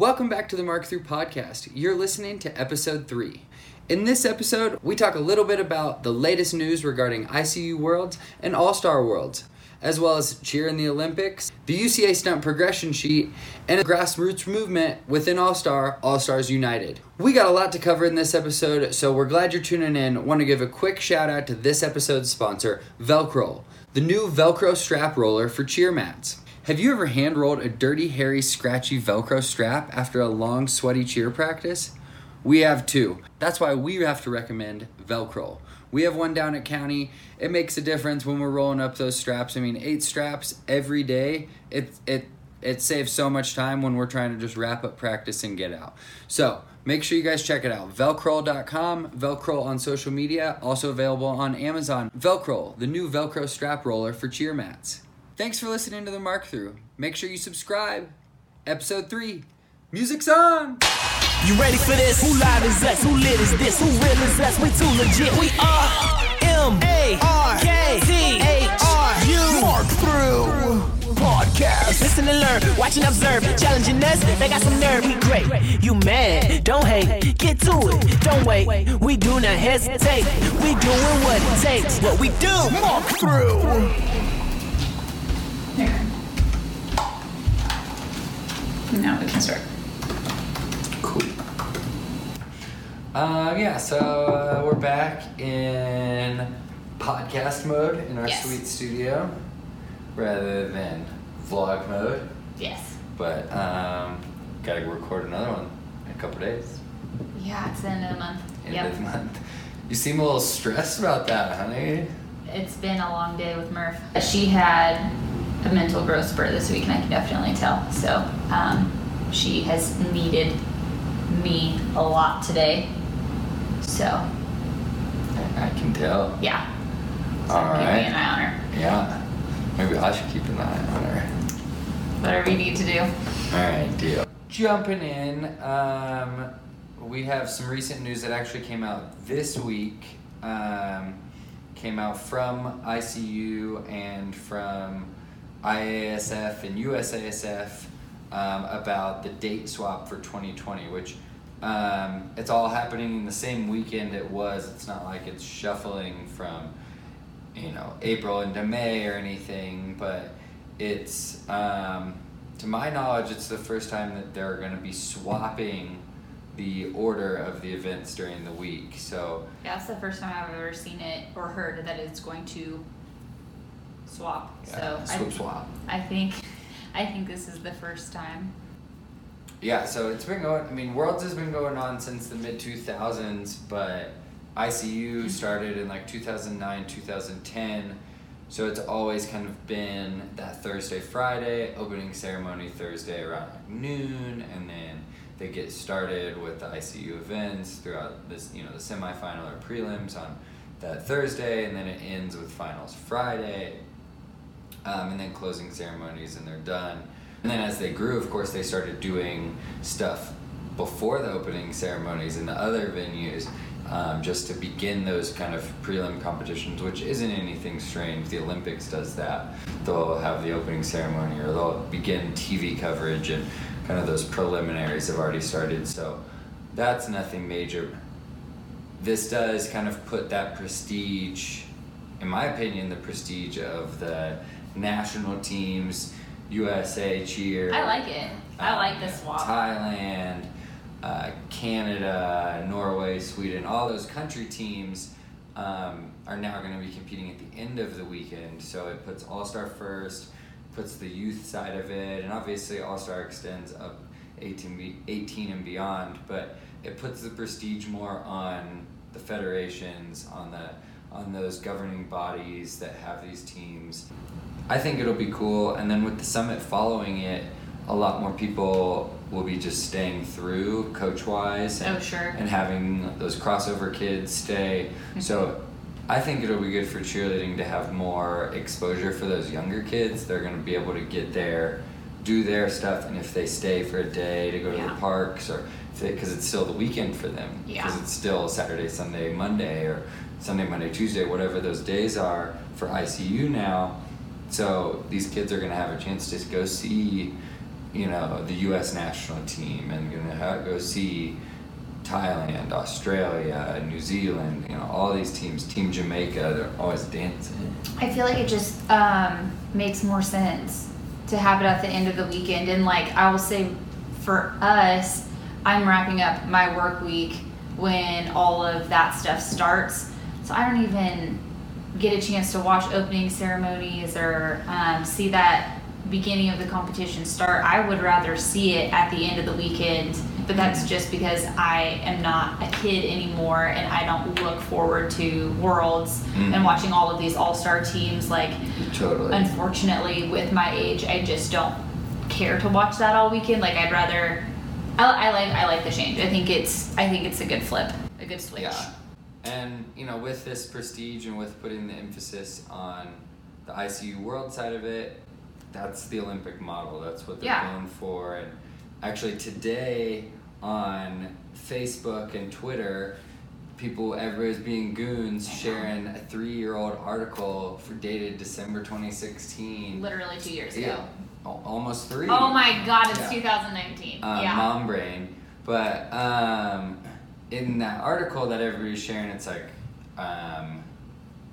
Welcome back to the Mark Through Podcast. You're listening to episode three. In this episode, we talk a little bit about the latest news regarding ICU Worlds and All Star Worlds, as well as cheer in the Olympics, the UCA stunt progression sheet, and a grassroots movement within All Star, All Stars United. We got a lot to cover in this episode, so we're glad you're tuning in. Want to give a quick shout out to this episode's sponsor, Velcro, the new Velcro strap roller for cheer mats. Have you ever hand rolled a dirty, hairy, scratchy Velcro strap after a long, sweaty cheer practice? We have two. That's why we have to recommend Velcro. We have one down at County. It makes a difference when we're rolling up those straps. I mean, eight straps every day. It it it saves so much time when we're trying to just wrap up practice and get out. So make sure you guys check it out. Velcro.com, Velcro on social media, also available on Amazon. Velcro, the new Velcro strap roller for cheer mats. Thanks for listening to the Mark Through. Make sure you subscribe. Episode 3. Music's on! You ready for this? Who live is us? Who lit is this? Who real is us? We too legit. We are M A R K T H U Mark Through Podcast. Listen and learn, watch and observe. Challenging us, they got some nerve. We great. You mad? Don't hate. Get to it. Don't wait. We do not hesitate. We doing what it takes. What we do. Mark Through. Now we can start. Cool. Uh, yeah, so uh, we're back in podcast mode in our Yes. sweet studio rather than vlog mode. Yes. But um, gotta record another one in a couple days. Yeah, it's the end of the month. End of the month. You seem a little stressed about that, honey. It's been a long day with Murph. She had a mental growth spurt this week, and I can definitely tell. So um, she has needed me a lot today. So I, can tell. yeah. So All right. an eye on her. Yeah. Maybe I should keep an eye on her. Whatever you need to do. Alright, deal. Jumping in, um, we have some recent news that actually came out this week. Um, came out from ICU and from IASF and USASF um, about the date swap for 2020, which um, it's all happening in the same weekend it was. It's not like it's shuffling from you know April into May or anything, but it's um, to my knowledge, it's the first time that they're going to be swapping the order of the events during the week. So Yeah, that's the first time I've ever seen it or heard that it's going to swap. yeah, so I, swap. I think I think this is the first time. Yeah, so it's been going. I mean, Worlds has been going on since the mid two thousands, but ICU mm-hmm. started in like two thousand nine, two thousand ten. So it's always kind of been that Thursday, Friday opening ceremony Thursday around like noon, and then they get started with the ICU events throughout this, you know, the semifinal or prelims on that Thursday, and then it ends with finals Friday, um, and then closing ceremonies, and they're done. And then as they grew, of course, they started doing stuff before the opening ceremonies in the other venues, um, just to begin those kind of prelim competitions, which isn't anything strange. The Olympics does that. They'll have the opening ceremony, or they'll begin TV coverage, and kind of those preliminaries have already started. So that's nothing major. This does kind of put that prestige, in my opinion, the prestige of the national teams, USA cheer. I like it. I um, like this swap. Thailand, uh, Canada, Norway, Sweden, all those country teams um, are now going to be competing at the end of the weekend. So it puts All Star first, puts the youth side of it, and obviously All Star extends up 18, 18 and beyond. But it puts the prestige more on the federations, on the on those governing bodies that have these teams. I think it'll be cool, and then with the summit following it, a lot more people will be just staying through coach wise and, Oh, sure. and having those crossover kids stay. Mm-hmm. So I think it'll be good for cheerleading to have more exposure for those younger kids. They're going to be able to get there, do their stuff, and if they stay for a day to go to Yeah. the parks or because it's still the weekend for them Yeah. because it's still Saturday, Sunday, Monday, or Sunday, Monday, Tuesday, whatever those days are for ICU now. So these kids are going to have a chance to go see you know, the U.S. national team and gonna go see Thailand, Australia, New Zealand. You know, all these teams. Team Jamaica, they're always dancing. I feel like it just um, makes more sense to have it at the end of the weekend. And like I will say, for us, I'm wrapping up my work week when all of that stuff starts. So I don't even get a chance to watch opening ceremonies or um, see that beginning of the competition start. I would rather see it at the end of the weekend, but that's just because I am not a kid anymore and I don't look forward to Worlds Mhm. and watching all of these all star teams. Like, Totally. unfortunately, with my age, I just don't care to watch that all weekend. Like, I'd rather. I, I like I like the change. I think it's I think it's a good flip, a good switch. Yeah. And, you know, with this prestige and with putting the emphasis on the ICU world side of it, that's the Olympic model. That's what they're Yeah. going for. And actually, today on Facebook and Twitter, people, everybody's being goons, sharing a three year old article for dated December 2016. Literally two years Yeah. ago. Al- Almost three. Oh my God! It's Yeah. 2019. uh, yeah. mom brain. But um, in that article that everybody's sharing, it's like um,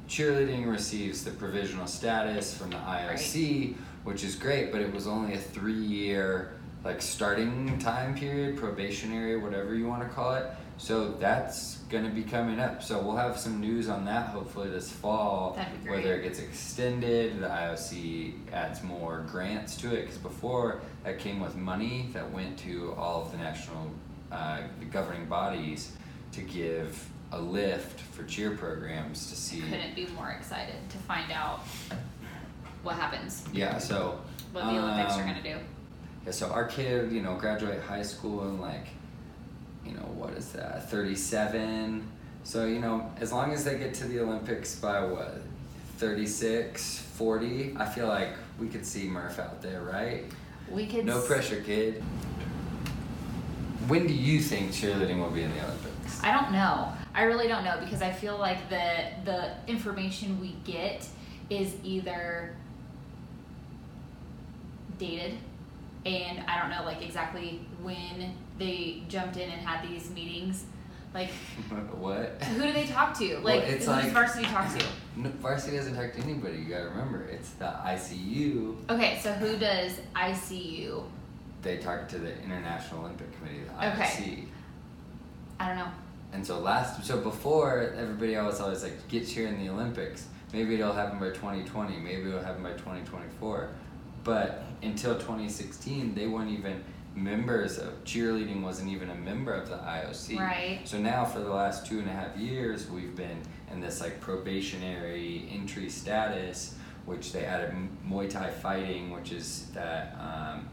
cheerleading receives the provisional status from the IOC, which is great, but it was only a three-year like starting time period, probationary, whatever you want to call it. So that's gonna be coming up. So we'll have some news on that hopefully this fall. Whether it gets extended, the IOC adds more grants to it. Because before that came with money that went to all of the national uh, the governing bodies to give a lift for cheer programs to see. Couldn't be more excited to find out what happens, Yeah. So. what the Olympics are um, gonna do. Yeah, so our kid, you know, graduate high school and like, you know, what is that, 37. So, you know, as long as they get to the Olympics by what, 36, 40, I feel like we could see Murph out there, right? We could. No s- pressure, kid. When do you think cheerleading will be in the Olympics? I don't know. I really don't know because I feel like the the information we get is either dated and I don't know like exactly when they jumped in and had these meetings. Like what? who do they talk to? Like it's who like- does varsity talk to? No, varsity doesn't talk to anybody. You gotta remember, it's the ICU. Okay, so who does ICU? They talk to the International Olympic Committee, the Okay. I don't know. And so last, so before everybody else always like get here in the Olympics. Maybe it'll happen by 2020. Maybe it'll happen by 2024. But until 2016, they weren't even members of cheerleading. Wasn't even a member of the IOC. Right. So now for the last two and a half years, we've been in this like probationary entry status, which they added Muay Thai fighting, which is that um,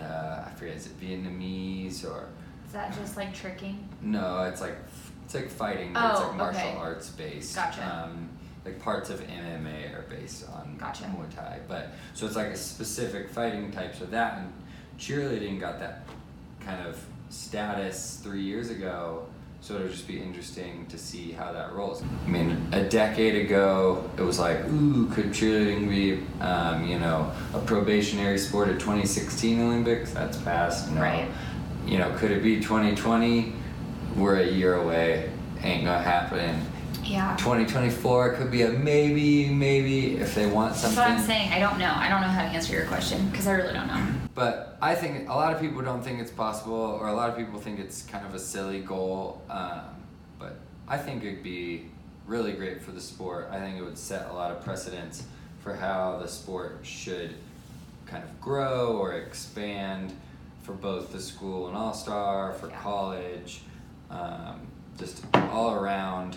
uh, I forget is it Vietnamese or Is that just like tricking? no, it's like it's like fighting, but it's Oh, like martial okay. arts based. Gotcha. Um, like parts of MMA are based on Gotcha. Muay Thai, but so it's like a specific fighting type. So that and cheerleading got that kind of status three years ago. So it'll just be interesting to see how that rolls. I mean, a decade ago, it was like, ooh, could cheerleading be, um, you know, a probationary sport at 2016 Olympics? That's past. No. Right. You know, could it be 2020? We're a year away. Ain't gonna happen. Yeah. 2024 could be a maybe, maybe if they want something. That's what I'm saying. I don't know. I don't know how to answer your question because I really don't know. But I think a lot of people don't think it's possible, or a lot of people think it's kind of a silly goal. Um, but I think it'd be really great for the sport. I think it would set a lot of precedents for how the sport should kind of grow or expand for both the school and all star, for Yeah. college, um, just all around.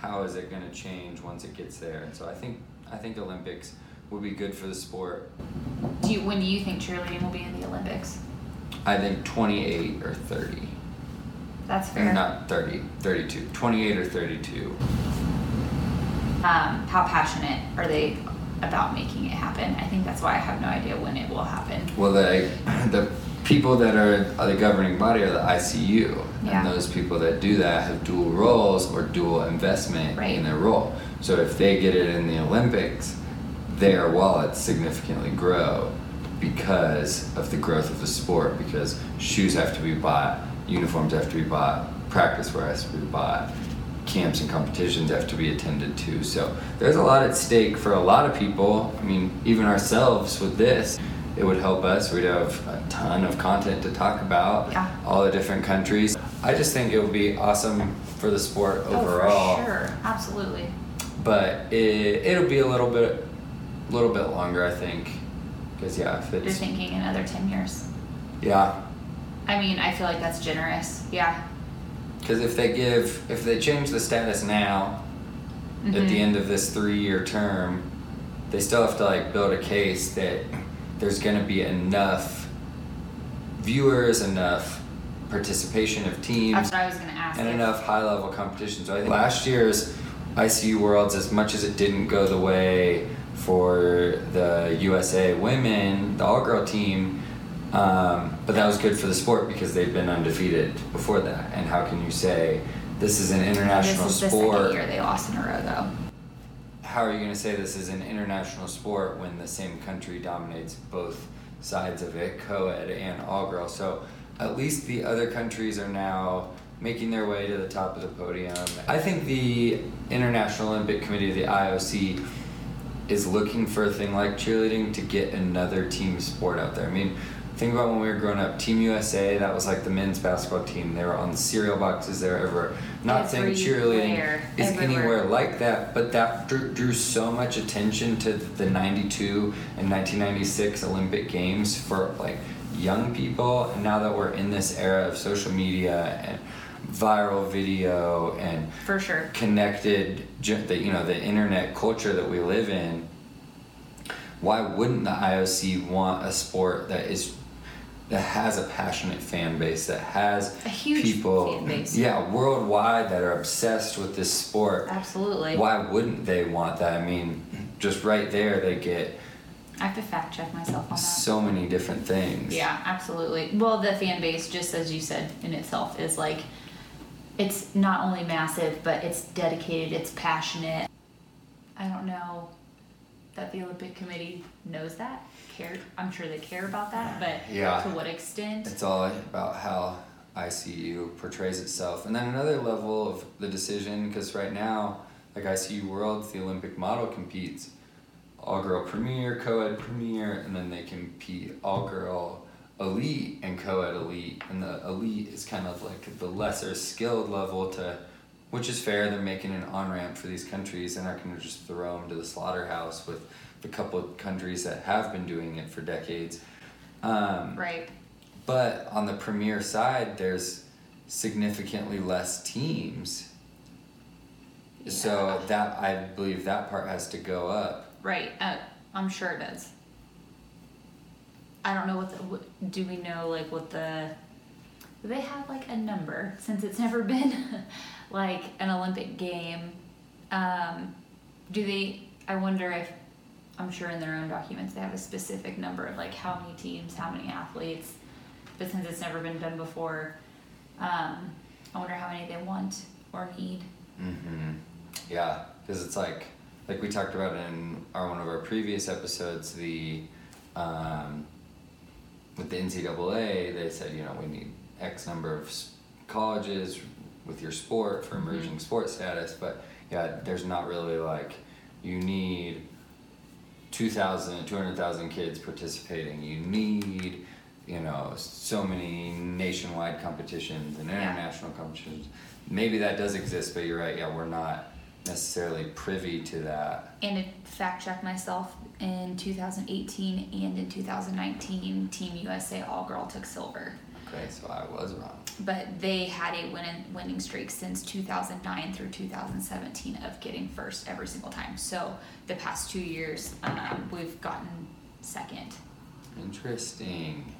How is it going to change once it gets there? And so I think I think Olympics would be good for the sport. Do you, when do you think cheerleading will be in the Olympics? I think 28 or 30. That's Or fair. not 30, 32. 28 or 32. Um, how passionate are they about making it happen? I think that's why I have no idea when it will happen. Well, the, the people that are, are the governing body are the ICU. Yeah. And those people that do that have dual roles or dual investment Right. in their role. So if they get it in the Olympics, their wallets significantly grow. because of the growth of the sport. Because shoes have to be bought, uniforms have to be bought, practice wear has to be bought, camps and competitions have to be attended to. So there's a lot at stake for a lot of people. I mean, even ourselves with this, it would help us. We'd have a ton of content to talk about, Yeah. all the different countries. I just think it would be awesome for the sport overall. Oh, for sure. Absolutely. But it, it'll be a little bit, little bit longer, I think. Because yeah, if You're thinking another 10 years. yeah, I mean, I feel like that's generous. Yeah. because if they give, if they change the status now, at Mhm. the end of this three-year term, they still have to like build a case that there's going to be enough viewers, enough participation of teams, That's what I was going to ask. and enough high-level competition. So I think last year's ICU Worlds, as much as it didn't go the way for the USA women, the all-girl team, um, but that was good for the sport because they'd been undefeated before that. And how can you say this is an international This is the sport? second year they lost in a row, though. how are you going to say this is an international sport when the same country dominates both sides of it, co-ed and all girl? So at least the other countries are now making their way to the top of the podium. I think the International Olympic Committee, the IOC, is looking for a thing like cheerleading to get another team sport out there. I mean, think about when we were growing up. Team USA, that was like the men's basketball team. They were on cereal boxes. They were everywhere. Not saying cheerleading is everywhere. anywhere like that, but that drew, drew so much attention to the 92 and 1996 Olympic Games for like young people. And now that we're in this era of social media and viral video and For sure. connected, the, you know, the internet culture that we live in, why wouldn't the IOC want a sport that is that has a passionate fan base that has A huge people fan base. yeah worldwide that are obsessed with this sport Absolutely. why wouldn't they want that i mean just right there they get I have to fact check myself on that. so many different things Yeah, absolutely. Well, the fan base, just as you said in itself, is like it's not only massive, but it's dedicated, it's passionate. I don't know that the Olympic Committee knows that, care. I'm sure they care about that, but Yeah. to what extent? It's all about how ICU portrays itself. And then another level of the decision, because right now, like ICU Worlds, the Olympic model competes all girl premier, co ed premier, and then they compete all girl elite and co ed elite. And the elite is kind of like the lesser skilled level to, which is fair, they're making an on ramp for these countries. They're not going to just throw them to the slaughterhouse with the couple of countries that have been doing it for decades. Um, Right. but on the premier side, there's significantly less teams. yeah. So that I believe that part has to go up. Right. Uh, I'm sure it does. I don't know what the. What, do we know like what the? Do they have like a number since it's never been like an Olympic game? Um, do they? I wonder if. I'm sure in their own documents they have a specific number of like how many teams, how many athletes. But since it's never been done before, um, I wonder how many they want or need. Mm-hmm. Yeah, because it's like like we talked about in our one of our previous episodes, the um, with the NCAA, they said you know we need X number of colleges with your sport for mm-hmm. emerging sport status, but yeah, there's not really like you need 2,000, 200,000 kids participating. You need you know so many nationwide competitions and Yeah. international competitions. Maybe that does exist, but you're right. Yeah, we're not necessarily privy to that. And to fact check myself, in 2018 and in 2019, Team USA All Girl took silver. Okay, so I was wrong. But they had a win- winning streak since 2009 through 2017 of getting first every single time. So the past two years, um, we've gotten second. Interesting.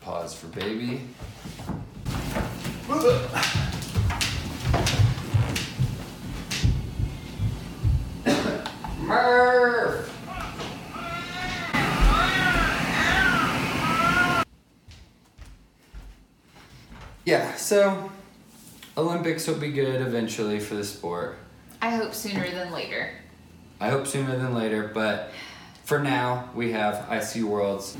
Pause for baby. Murph! Yeah, so Olympics will be good eventually for the sport. I hope sooner than later. I hope sooner than later, but for now, we have ICU Worlds.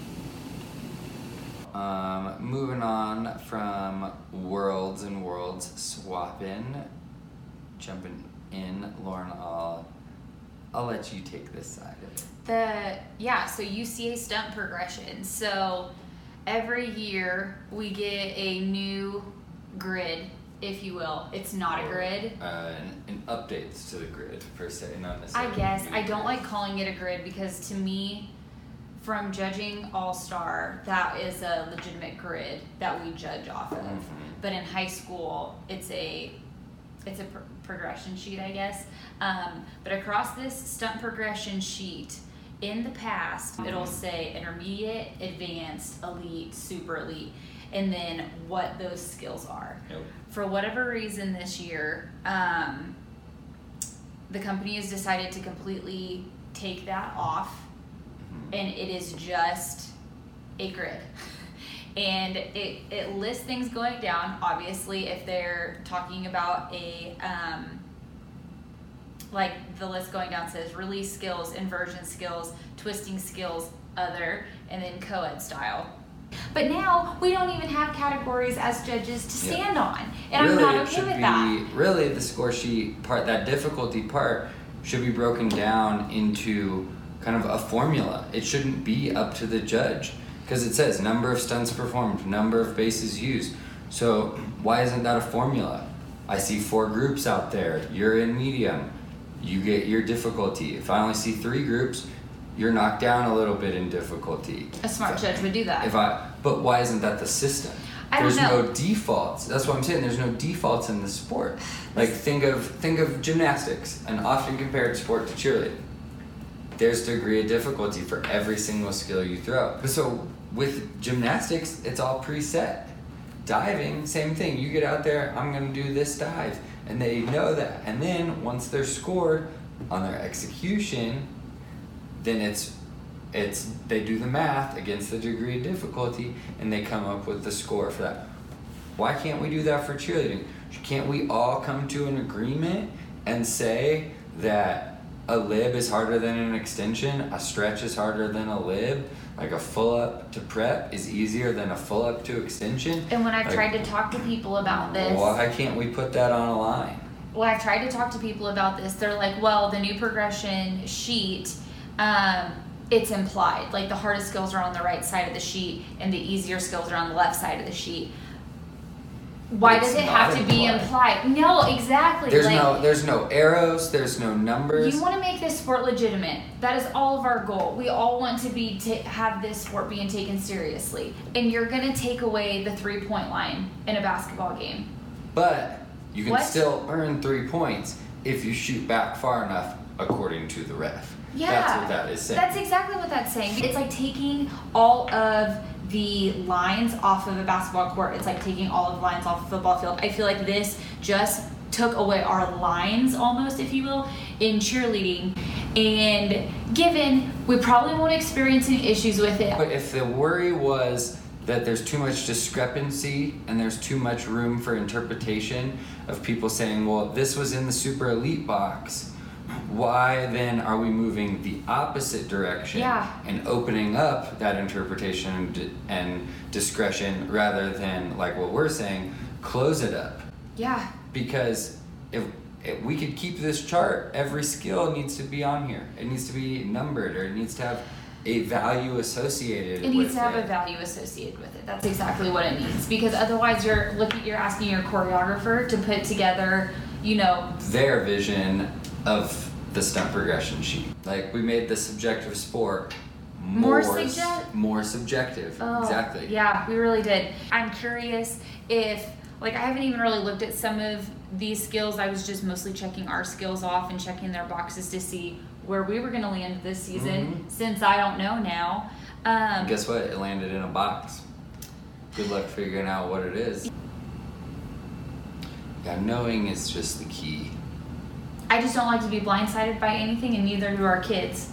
Um, moving on from Worlds and Worlds, swapping, jumping in, Lauren, I'll, I'll let you take this side of it. The yeah, so UCA stunt progression. So every year we get a new grid, if you will. It's not a grid. Uh, and, and updates to the grid, per se, not necessarily. I guess I don't grid. like calling it a grid because to me, from judging All Star, that is a legitimate grid that we judge off of. Mhm. But in high school, it's a it's a pr- progression sheet, I guess. Um, but across this stunt progression sheet, in the past, it'll Mhm. say intermediate, advanced, elite, super elite, and then what those skills are Yep. for whatever reason this year, um, the company has decided to completely take that off, Mhm. and it is just a grid. And it, it lists things going down. Obviously, if they're talking about a, um, like the list going down says release skills, inversion skills, twisting skills, other, and then co ed style. But now we don't even have categories as judges to Yeah. stand on. And really, I'm not okay with be, that. Really, the score sheet part, that difficulty part, should be broken down into kind of a formula. It shouldn't be up to the judge because it says number of stunts performed, number of bases used. So why isn't that a formula? I see four groups out there. You're in medium. You get your difficulty. If I only see three groups, you're knocked down a little bit in difficulty. A smart judge would do that. If I, but why isn't that the system? I don't There's no defaults. That's what I'm saying. There's no defaults in the sport. Like think of think of gymnastics, an often compared sport to cheerleading. There's degree of difficulty for every single skill you throw. So with gymnastics, it's all preset. Diving, same thing. You get out there, I'm gonna do this dive, and they know that. And then once they're scored on their execution, then it's it's they do the math against the degree of difficulty and they come up with the score for that. Why can't we do that for cheerleading? Can't we all come to an agreement and say that a lib is harder than an extension, a stretch is harder than a lib, like a full up to prep is easier than a full up to extension? And when I've Like, tried to talk to people about this, Why can't we put that on a line? well, I've tried to talk to people about this. They're like, well, the new progression sheet, um, it's implied. Like the hardest skills are on the right side of the sheet, and the easier skills are on the left side of the sheet. Why does it have to be implied. No, exactly. There's like, no there's no arrows, there's no numbers. You want to make this sport legitimate. That is all of our goal. We all want to be to have this sport being taken seriously. And you're going to take away the three point line in a basketball game. But you can What? still earn three points if you shoot back far enough, according to the ref. Yeah. That's what that is saying. That's exactly what that's saying. It's like taking all of the lines off of a basketball court. It's like taking all of the lines off a football field. I feel like this just took away our lines almost, if you will, in cheerleading. And given we probably won't experience any issues with it. but if the worry was that there's too much discrepancy and there's too much room for interpretation of people saying, well, this was in the super elite box. Why then are we moving the opposite direction Yeah. and opening up that interpretation and and discretion rather than, like what we're saying, close it up? Yeah. because if, if we could keep this chart, every skill needs to be on here. It needs to be numbered, or it needs to have a value associated It needs to have it. a value associated with it. That's exactly what it needs. Because otherwise you're looking you're asking your choreographer to put together, you know, Their vision of the stunt progression sheet. Like we made the subjective sport More more s- subject- more subjective. Oh, exactly. Yeah, we really did. I'm curious if, like, I haven't even really looked at some of these skills. I was just mostly checking our skills off and checking their boxes to see where we were going to land this season, Mhm. since I don't know now. Um, guess what? It landed in a box. Good luck figuring out what it is. Yeah, knowing is just the key. I just don't like to be blindsided by anything, and neither do our kids.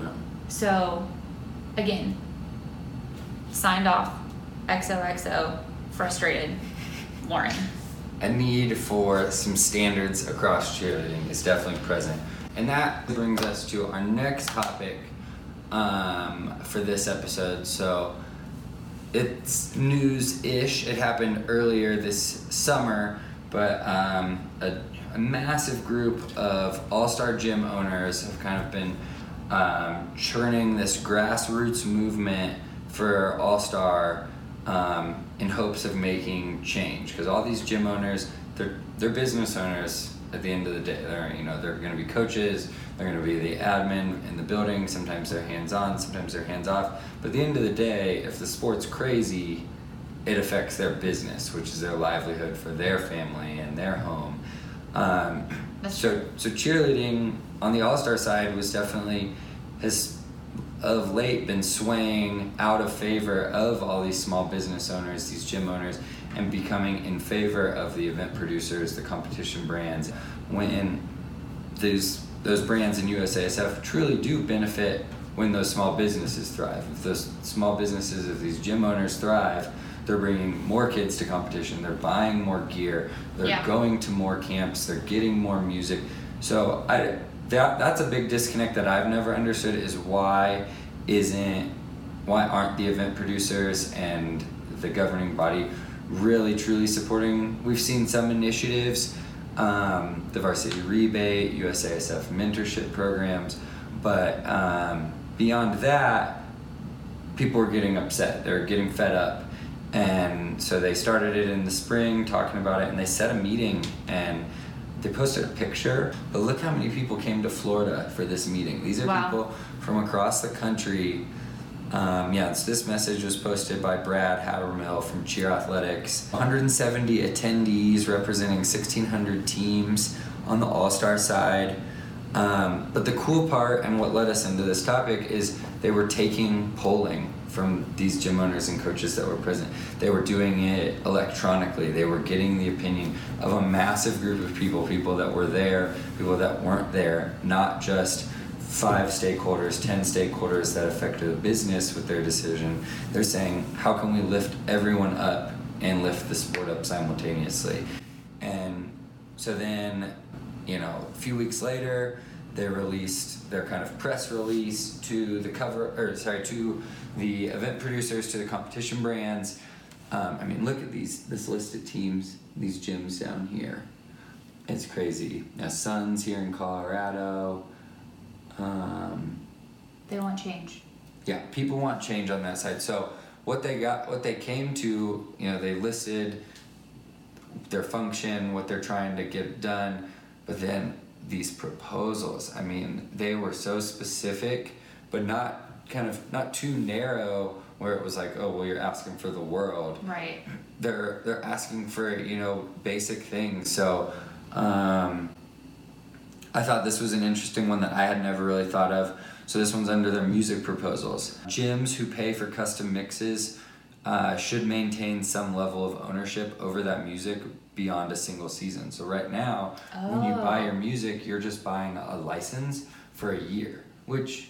Know? So, again, signed off. XOXO, frustrated, Lauren. a need for some standards across cheerleading is definitely present. And that brings us to our next topic um, for this episode. So it's news ish. It happened earlier this summer, but um, a, a massive group of all star gym owners have kind of been um, churning this grassroots movement for all star um, in hopes of making change. Because all these gym owners, they're, they're business owners at the end of the day. They're, you know, they're going to be coaches, they're going to be the admin in the building. Sometimes they're hands on, sometimes they're hands off. But at the end of the day, if the sport's crazy, it affects their business, which is their livelihood for their family and their home. Um, so, so cheerleading on the All Star side was definitely has of late been swaying out of favor of all these small business owners, these gym owners, and becoming in favor of the event producers, the competition brands. When those those brands in USASF truly do benefit when those small businesses thrive. If those small businesses, if these gym owners thrive, they're bringing more kids to competition. They're buying more gear. They're Yeah. going to more camps. They're getting more music. So I that that's a big disconnect that I've never understood is why isn't why aren't the event producers and the governing body really truly supporting? We've seen some initiatives, um, the varsity rebate, USASF mentorship programs, but um, beyond that, people are getting upset. They're getting fed up. And so they started it in the spring talking about it and they set a meeting and they posted a picture. But look how many people came to Florida for this meeting. These are Wow. people from across the country. Um, yeah, it's, this message was posted by Brad Habermel from Cheer Athletics. 170 attendees representing 1,600 teams on the All Star side. Um, but the cool part and what led us into this topic is they were taking polling from these gym owners and coaches that were present. They were doing it electronically. They were getting the opinion of a massive group of people, people that were there, people that weren't there, not just five stakeholders, 10 stakeholders that affected the business with their decision. They're saying, how can we lift everyone up and lift the sport up simultaneously? And so then, you know, a few weeks later, they released their kind of press release to the cover, or sorry, to the event producers, to the competition brands. Um, I mean, look at these this list of teams, these gyms down here. It's crazy. Now, Suns here in Colorado. Um, They want change. yeah, people want change on that side. So what they got, what they came to, you know, they listed their function, what they're trying to get done, but then these proposals, I mean, they were so specific, but not kind of not too narrow where it was like, oh, well, you're asking for the world. Right. they're they're asking for you know basic things. So um, i thought this was an interesting one that i had never really thought of. So this one's under their music proposals. Gyms who pay for custom mixes uh, should maintain some level of ownership over that music beyond a single season. So right now when you buy Oh. your music you're just buying a license for a year which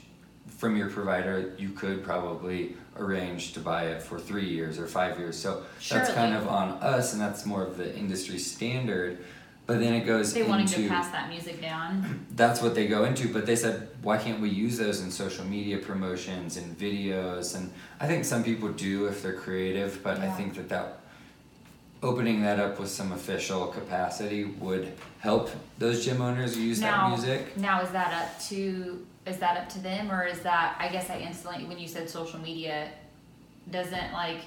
from your provider you could probably arrange to buy it for three years or five years. So that's kind of on us and that's more of the industry standard but then it goes They into to pass that music down. that's what they go into but they said why can't we use those in social media promotions and videos? And i think some people do if they're creative but i think that that opening that up with some official capacity would help those gym owners use now, that music. now is that up to is that up to them or is that I guess I instantly when you said social media, doesn't like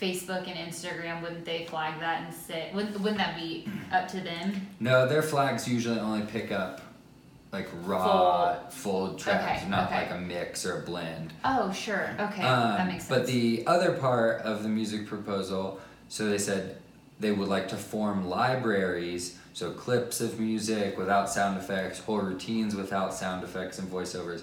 Facebook and Instagram wouldn't they flag that and say wouldn't wouldn't that be up to them? no their flags usually only pick up like raw full, tracks Okay, not okay. like a mix or a blend Oh sure, okay, Um, that makes sense. But the other part of the music proposal, so they said they would like to form libraries, so clips of music without sound effects, whole routines without sound effects and voiceovers,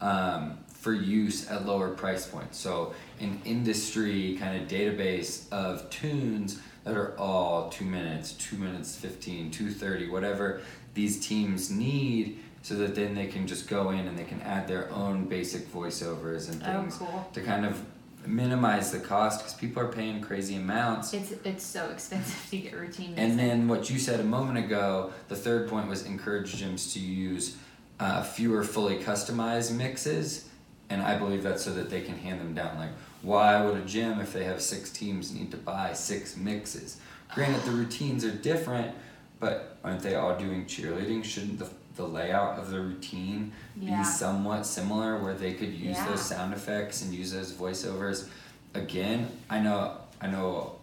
um, for use at lower price points. So an industry kind of database of tunes that are all two minutes, two minutes 15, 230, whatever these teams need so that then they can just go in and they can add their own basic voiceovers and Oh, things cool. to kind of minimize the cost because people are paying crazy amounts. it's it's so expensive to get routine music. And then what you said a moment ago, the third point was encourage gyms to use uh, fewer fully customized mixes, and I believe that's so that they can hand them down. Like, why would a gym, if they have six teams, need to buy six mixes? Granted, the routines are different, but aren't they all doing cheerleading? Shouldn't the the layout of the routine Yeah. be somewhat similar, where they could use Yeah. those sound effects and use those voiceovers? Again, I know, I know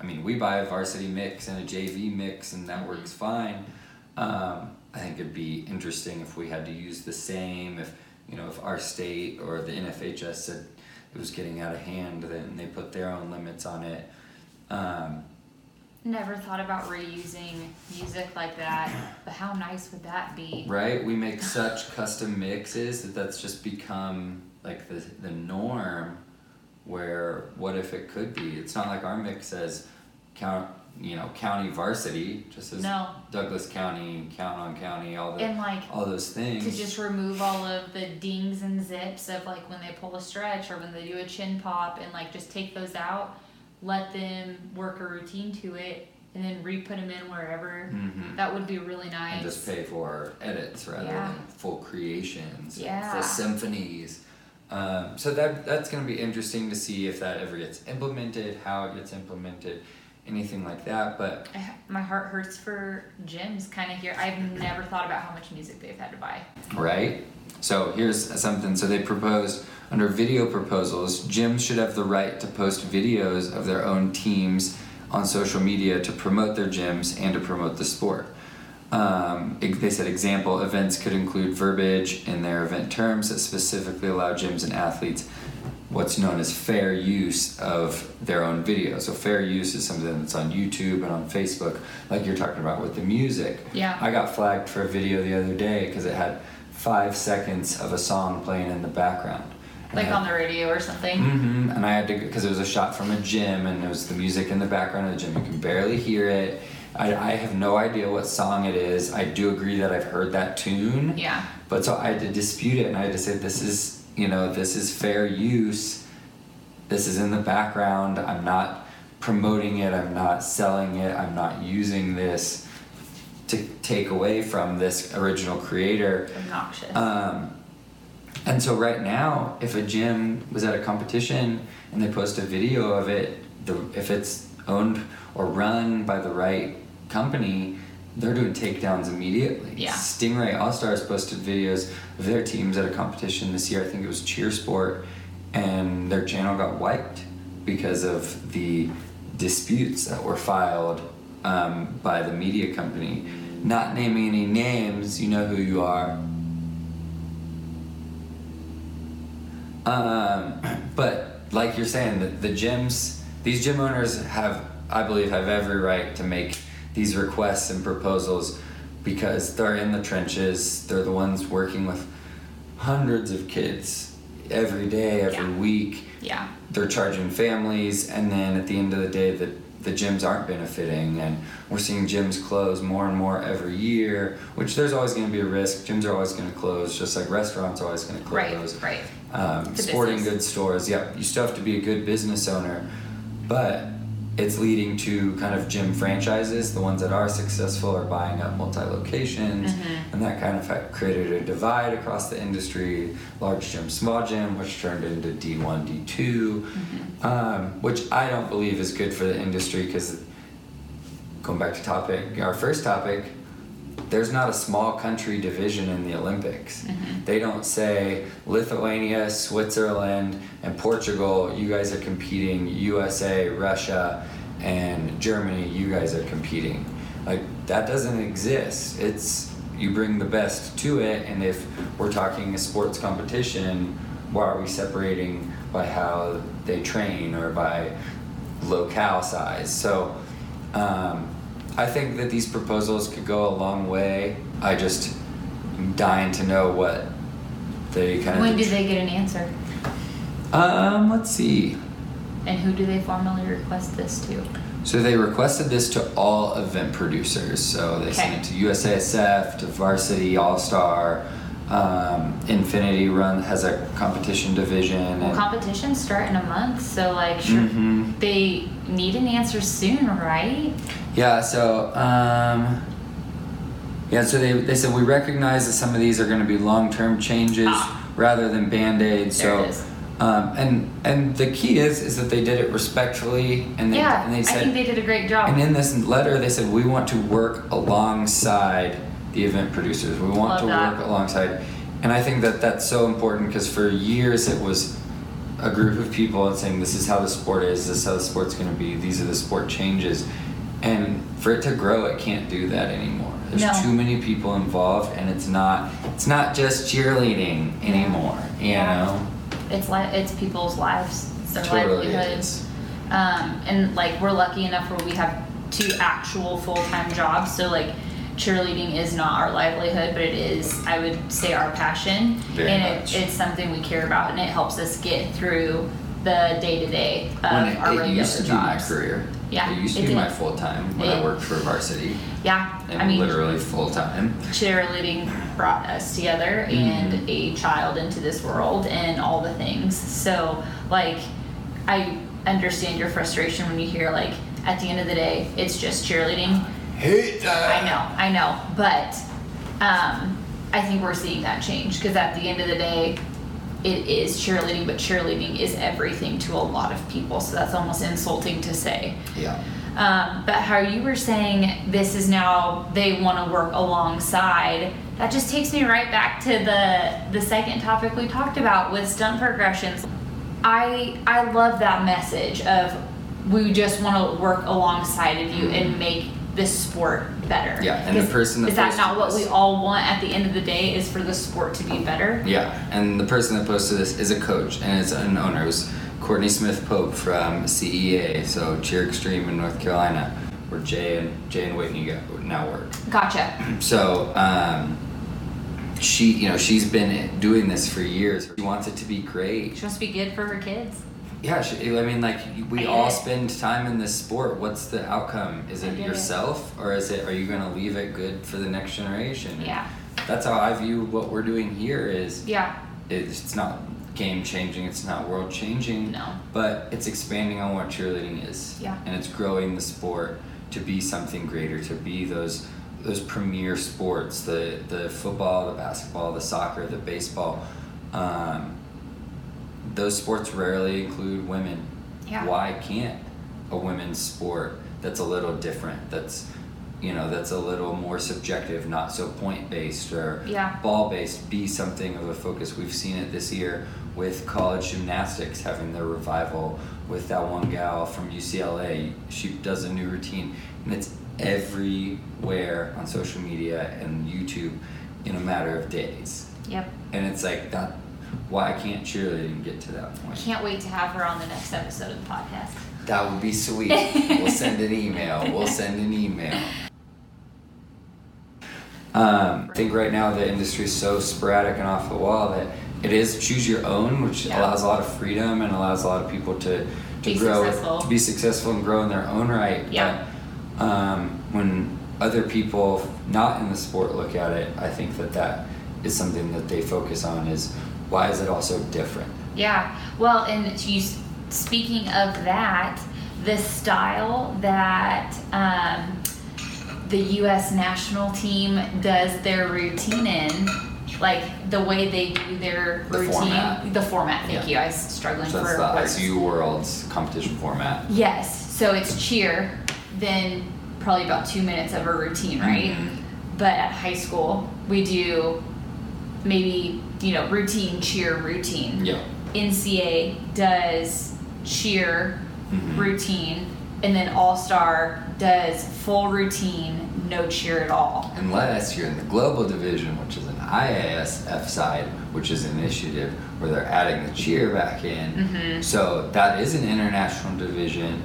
I mean, we buy a varsity mix and a JV mix, and that works fine. Um, I think it'd be interesting if we had to use the same. If you know, if our state or the NFHS said it was getting out of hand, then they put their own limits on it. Um, Never thought about reusing music like that, but how nice would that be? right? We make such custom mixes that that's just become like the the norm. Where what if it could be? It's not like our mix says count, you know, county varsity, just as No. Douglas County, count on county, all the And like all those things. to just remove all of the dings and zips of like when they pull a stretch or when they do a chin pop and like just take those out, let them work a routine to it, and then re put them in wherever. Mhm. That would be really nice. and just pay for edits rather Yeah. than full creations, Yeah. full symphonies. Um, so that that's going to be interesting to see if that ever gets implemented, how it gets implemented, anything like that. But I, my heart hurts for gyms kind of here. I've never thought about how much music they've had to buy. right? So here's something. So they proposed under video proposals, gyms should have the right to post videos of their own teams on social media to promote their gyms and to promote the sport. Um, they said example events could include verbiage in their event terms that specifically allow gyms and athletes what's known as fair use of their own video. So fair use is something that's on YouTube and on Facebook, like you're talking about with the music. Yeah. I got flagged for a video the other day because it had five seconds of a song playing in the background. And Like I- on the radio or something. Mm-hmm. And I had to because it was a shot from a gym, and it was the music in the background of the gym. You can barely hear it. I, I have no idea what song it is. I do agree that I've heard that tune. Yeah. But so I had to dispute it, and I had to say this is you know this is fair use. This is in the background. I'm not promoting it. I'm not selling it. I'm not using this to take away from this original creator. Obnoxious. Um, and so right now, if a gym was at a competition and they post a video of it, the if it's owned or run by the right company, they're doing takedowns immediately. Yeah. Stingray All Stars posted videos of their teams at a competition this year. I think it was Cheer Sport, and their channel got wiped because of the disputes that were filed um, by the media company. Not naming any names, you know who you are. Um, but like you're saying, the, the gyms, these gym owners have, I believe, have every right to make these requests and proposals because they're in the trenches. They're the ones working with hundreds of kids every day, every Yeah. week. yeah. They're charging families, and then at the end of the day, the the gyms aren't benefiting, and we're seeing gyms close more and more every year. Which there's always going to be a risk. Gyms are always going to close, just like restaurants are always going to close Right. um, sporting business. goods stores. Yeah, you still have to be a good business owner, but it's leading to kind of gym franchises. The ones that are successful are buying up multi locations, Mm-hmm. and that kind of created a divide across the industry. Large gym, small gym, which turned into D one, D 2 Mm-hmm. um, which I don't believe is good for the industry because going back to topic, our first topic, there's not a small country division in the Olympics. They don't say Lithuania, Switzerland, and Portugal, you guys are competing, USA, Russia, and Germany, you guys are competing. Like, that doesn't exist. It's you bring the best to it, and if we're talking a sports competition, why are we separating by how they train or by locale size? So, um, I think that these proposals could go a long way. I just am dying to know what they kind of. When do they get an answer? Um, let's see. And who do they formally request this to? So they requested this to all event producers. So they sent it to USASF, to Varsity All Star. Um, Infinity Run has a competition division. Well, competitions start in a month, so like, sure, Mhm. they need an answer soon, right? Yeah, so um Yeah, so they, they said we recognize that some of these are going to be long term changes Ah. rather than band aids. So. Um, and and the key is is that they did it respectfully, and they yeah, and they said, I think they did a great job. and in this letter they said we want to work alongside the event producers. We want Love to that. work alongside, and I think that that's so important because for years it was a group of people and saying this is how the sport is, this is how the sport's going to be, these are the sport changes, and for it to grow, it can't do that anymore. There's No. too many people involved, and it's not it's not just cheerleading anymore. You know, it's like it's people's lives, it's their totally livelihoods. Um, and like we're lucky enough where we have two actual full time jobs. So like cheerleading is not our livelihood, but it is I would say our passion, Very and. It, it's something we care about, and it helps us get through the day to day of When it, our it used to be my jobs. Carear. Yeah, it used to it be my full time when I worked for varsity. Yeah, and I mean literally full time. cheerleading brought us together and Mm-hmm. a child into this world and all the things. So, like, I understand your frustration when you hear, like, at the end of the day, it's just cheerleading. Hate that. I know, I know, but um, I think we're seeing that change because at the end of the day, it is cheerleading, but cheerleading is everything to a lot of people. So that's almost insulting to say. Yeah. Um, but how you were saying this is now they want to work alongside. That just takes me right back to the the second topic we talked about with stunt progressions. I I love that message of we just want to work alongside of you and make this sport better. Yeah, and the person that is that not what this- we all want at the end of the day? Is for the sport to be better? Yeah, and the person that posted this is a coach and it's an owner. It was Courtney Smith Pope from CEA, so Cheer Extreme in North Carolina, where Jay and Jay and Whitney go, now work. Gotcha. So um, she, you know, she's been doing this for years. She wants it to be great. She wants to be good for her kids. Yeah, I mean, like we all it. spend time in this sport. What's the outcome? Is it get it. yourself, or is it? Are you going to leave it good for the next generation? Yeah. That's how I view what we're doing here. Is Yeah. it's it's not game changing, it's not world changing, No. but it's expanding on what cheerleading is. Yeah. And it's growing the sport to be something greater, to be those those premier sports, the the football, the basketball, the soccer, the baseball. Um, those sports rarely include women. Yeah. Why can't a women's sport that's a little different, that's you know, that's a little more subjective, not so point based or Yeah. ball based be something of a focus. We've seen it this year with college gymnastics having their revival with that one gal from UCLA. She does a new routine and it's everywhere on social media and YouTube in a matter of days. Yep. And it's like that why can't cheerleading get to that point? Can't wait to have her on the next episode of the podcast. That would be sweet. we'll send an email. We'll send an email. Um, I think right now the industry is so sporadic and off the wall that it is choose your own, which Yeah. allows a lot of freedom and allows a lot of people to, to Be grow, successful. to be successful and grow in their own right. Yeah. But um, when other people not in the sport look at it, I think that that is something that they focus on is why is it also different? Yeah. Well, and you speaking of that, the style that um, the U.S. national team does their routine in, like the way they do their The routine, format. the format. Thank Yeah. you. I was struggling So for that's the words. ICU Worlds competition format. Yes. So it's cheer, then probably about two minutes of a routine, right? Mhm. But at high school, we do maybe you know routine cheer routine. Yeah. NCA does cheer Mhm. routine, and then All Star does full routine, no cheer at all. Unless you're in the global division, which is an IASF side, which is an initiative where they're adding the cheer back in. Mhm. So that is an international division.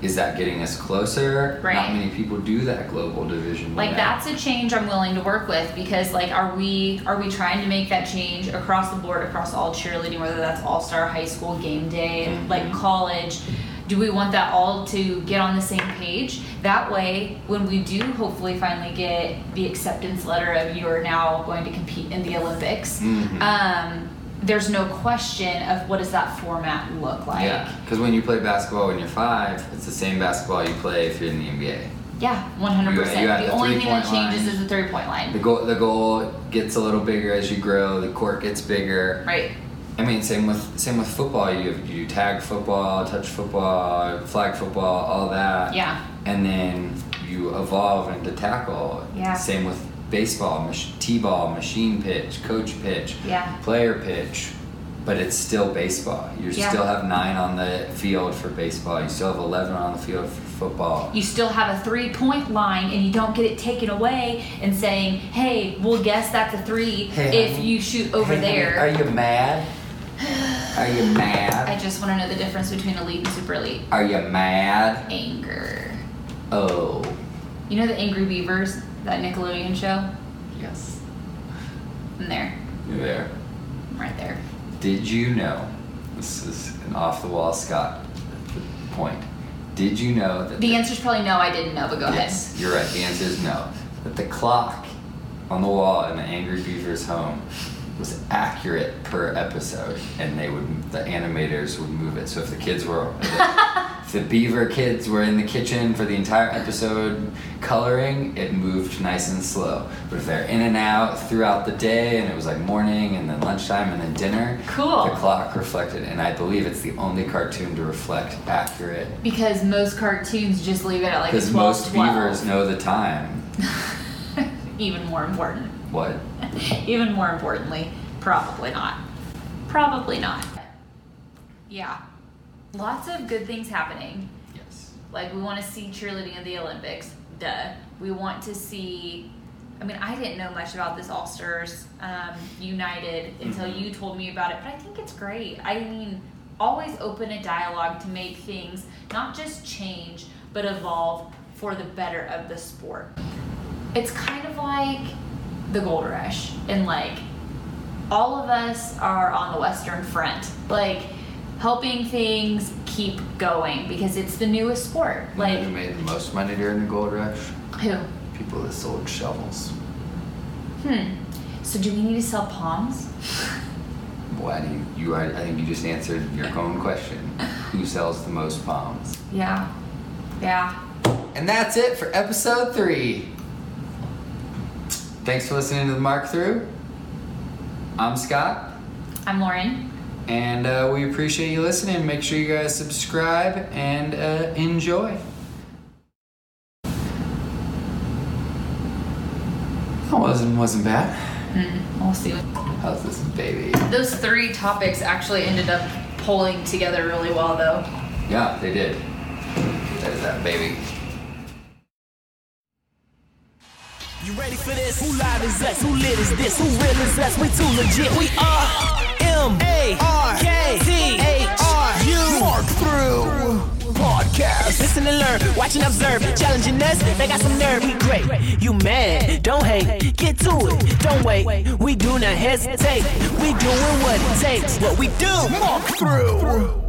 Is that getting us closer? Right. Not many people do that global division. Like yet. that's a change I'm willing to work with because like are we are we trying to make that change across the board across all cheerleading whether that's all star high school game day and like college do we want that all to get on the same page that way when we do hopefully finally get the acceptance letter of you are now going to compete in the Olympics Mhm. um, there's no question of what does that format look like Yeah, because when you play basketball when you're five, it's the same basketball you play if you're in the NBA. Yeah, 100%. you have The the only thing that changes line. is the three point line. The goal the goal gets a little bigger as you grow. The court gets bigger. Right. I mean, same with same with football. You have, you tag football, touch football, flag football, all that. Yeah. And then you evolve into tackle. Yeah. Same with baseball, mach- t-ball, machine pitch, coach pitch, Yeah. player pitch. But it's still baseball. You Yeah. still have nine on the field for baseball. You still have eleven on the field for football. You still have a three point line and you don't get it taken away and saying, hey, we'll guess that's a three Hey, if honey. you shoot over Hey, there. Are you mad? Are you mad? I just want to know the difference between elite and super elite. Are you mad? Anger. Oh. You know the Angry Beavers, that Nickelodeon show? Yes. I'm there. You're there. I'm right there. Did you know? This is an off the wall Scott point. Did you know that The answer's probably no, I didn't know, but go ahead. Yes, you're right. The answer is no. That the clock on the wall in the Angry Beaver's home was accurate per episode, and they would the animators would move it. So if the kids were, if the Beaver kids were in the kitchen for the entire episode coloring, it moved nice and slow. But if they're in and out throughout the day, and it was like morning and then lunchtime and then dinner, Cool. The clock reflected, and I believe it's the only cartoon to reflect accurate. Because most cartoons just leave it at like Because most 12. beavers know the time. Even more important. What? Even more importantly, probably not. Probably not. Yeah. Lots of good things happening. Yes. Like we want to see cheerleading at the Olympics. Duh. We want to see. I mean, I didn't know much about this All Stars um, United until Mhm. you told me about it, but I think it's great. I mean, always open a dialogue to make things not just change, but evolve for the better of the sport. It's kind of like the Gold Rush, and like all of us are on the Western Front, like helping things keep going because it's the newest sport. Like who made the most money during the gold rush? who? People that sold shovels. Hmm. So do we need to sell poms? Why do you? You are, I think you just answered your own question. Who sells the most poms? Yeah. Yeah. And that's it for episode three. Thanks for listening to the Mark Through. I'm Scott, I'm Lauren. and uh, we appreciate you listening. Make sure you guys subscribe and uh, enjoy. That wasn't wasn't bad. Mm, we'll see. How's this baby? Those three topics actually ended up pulling together really well, though. Yeah, they did. That is that baby. You ready for this? Who live is us? Who lit is this? Who real is us? We too legit. We are M A R K T H U Mark Through Podcast. Listen and learn, watch and observe. Challenging us, they got some nerve. We great. You mad? Don't hate. Get to it. Don't wait. We do not hesitate. We doing what it takes. What we do. Mark Through.